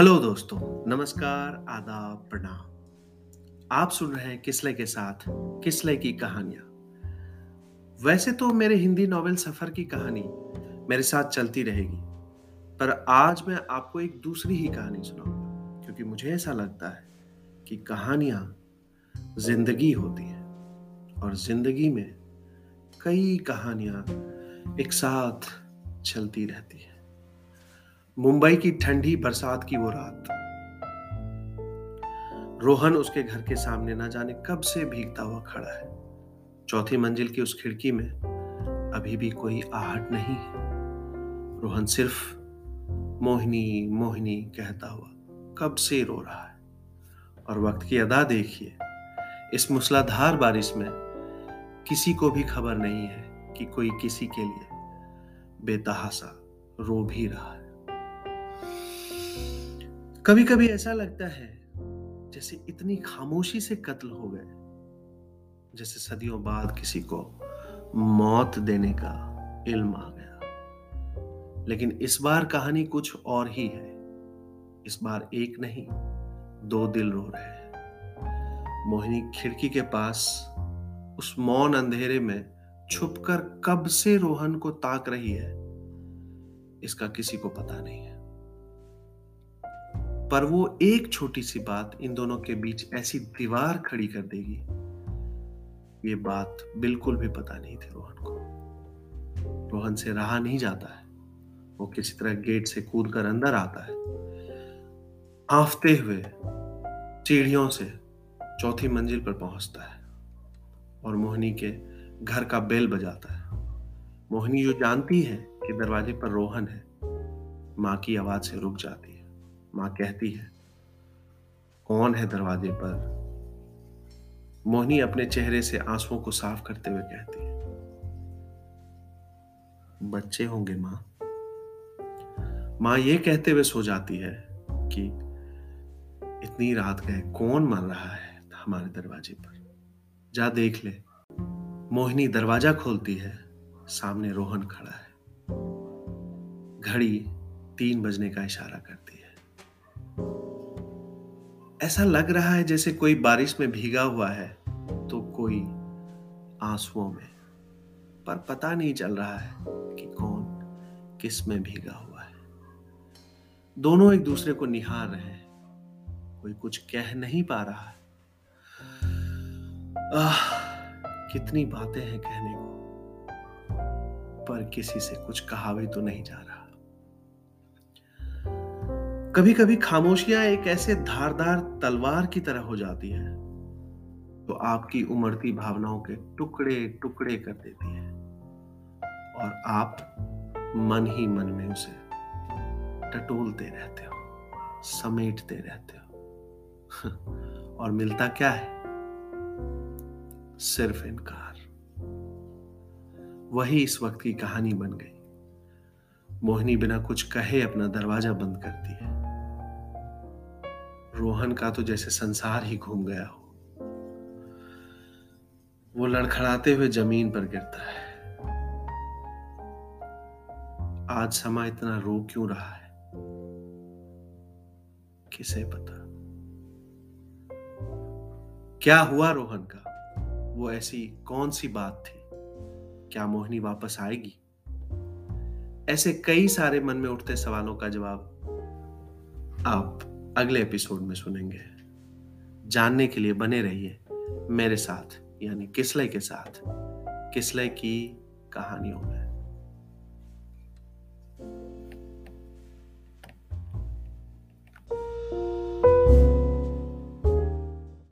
Hello दोस्तों, नमस्कार, आदाब, प्रणाम। आप सुन रहे हैं किसले के साथ, किसले की कहानियाँ। वैसे तो मेरे हिंदी नॉवेल सफ़र की कहानी मेरे साथ चलती रहेगी, पर आज मैं आपको एक दूसरी ही कहानी सुनाऊँगा, क्योंकि मुझे ऐसा लगता है कि कहानियाँ ज़िंदगी होती हैं, और ज़िंदगी में कई कहानियाँ एक साथ चलती रहती हैं। मुंबई की ठंडी बरसात की वो रात। रोहन उसके घर के सामने ना जाने कब से भीगता हुआ खड़ा है। चौथी मंजिल की उस खिड़की में अभी भी कोई आहट नहीं है। रोहन सिर्फ़ मोहिनी मोहिनी कहता हुआ कब से रो रहा है। और वक्त की अदा देखिए, इस मूसलाधार बारिश में किसी को भी खबर नहीं है कि कोई किसी के लिए बेतहासा रो भी रहा है। कभी कभी ऐसा लगता है जैसे इतनी खामोशी से कत्ल हो गए। जैसे सदियों बाद किसी को मौत देने का इल्म आ गया। लेकिन इस बार कहानी कुछ और ही है। इस बार एक नहीं, दो दिल रो रहे हैं। मोहिनी खिड़की के पास उस मौन अंधेरे में छुपकर कब से रोहन को ताक रही है, इसका किसी को पता नहीं है। पर वो एक छोटी सी बात इन दोनों के बीच ऐसी दीवार खड़ी कर देगी। ये बात बिल्कुल भी पता नहीं थी रोहन को। रोहन से रहा नहीं जाता है। वो किसी तरह गेट से कूद कर अंदर आता है। आफते हुए सीढ़ियों से चौथी मंजिल पर पहुँचता है और मोहिनी के घर का बेल बजाता है। मोहिनी जो जानती है कि दरवाजे पर रोहन है, माँ की आवाज़ से रुक जाती है। माँ कहती है, कौन है दरवाजे पर? मोहिनी अपने चेहरे से आंसुओं को साफ़ करते हुए कहती है, बच्चे होंगे माँ। माँ ये कहते हुए सो जाती है कि इतनी रात गए कौन मर रहा है हमारे दरवाजे पर? जा देख ले। मोहिनी दरवाज़ा खोलती है, सामने रोहन खड़ा है। घड़ी तीन बजने का इशारा करती है। ऐसा लग रहा है जैसे कोई बारिश में भीगा हुआ है तो कोई आंसुओं में। पर पता नहीं चल रहा है कि कौन किसमें भीगा हुआ है। दोनों एक दूसरे को निहार रहे हैं। कोई कुछ कह नहीं पा रहा है। आह, कितनी बातें हैं कहने को। पर किसी से कुछ कहा भी तो नहीं जा रहा। कभी कभी खामोशियाँ एक ऐसे धारदार तलवार की तरह हो जाती है तो आपकी उमड़ती भावनाओं के टुकड़े टुकड़े कर देती है। और आप मन ही मन में उसे टटोलते रहते हो, समेटते रहते हो। और मिलता क्या है? सिर्फ़ इनकार। वही इस वक्त की कहानी बन गई। मोहिनी बिना कुछ कहे अपना दरवाज़ा बंद करती है। रोहन का तो जैसे संसार ही घूम गया हो। वो लड़खड़ाते हुए ज़मीन पर गिरता है। आज समा इतना रो क्यों रहा है? किसे पता? क्या हुआ रोहन का? वो ऐसी कौन सी बात थी? क्या मोहिनी वापस आएगी? ऐसे कई सारे मन में उठते सवालों का जवाब आप अगले एपिसोड में सुनेंगे। जानने के लिए बने रहिए मेरे साथ, यानी किसलय के साथ किसले की कहानियों में।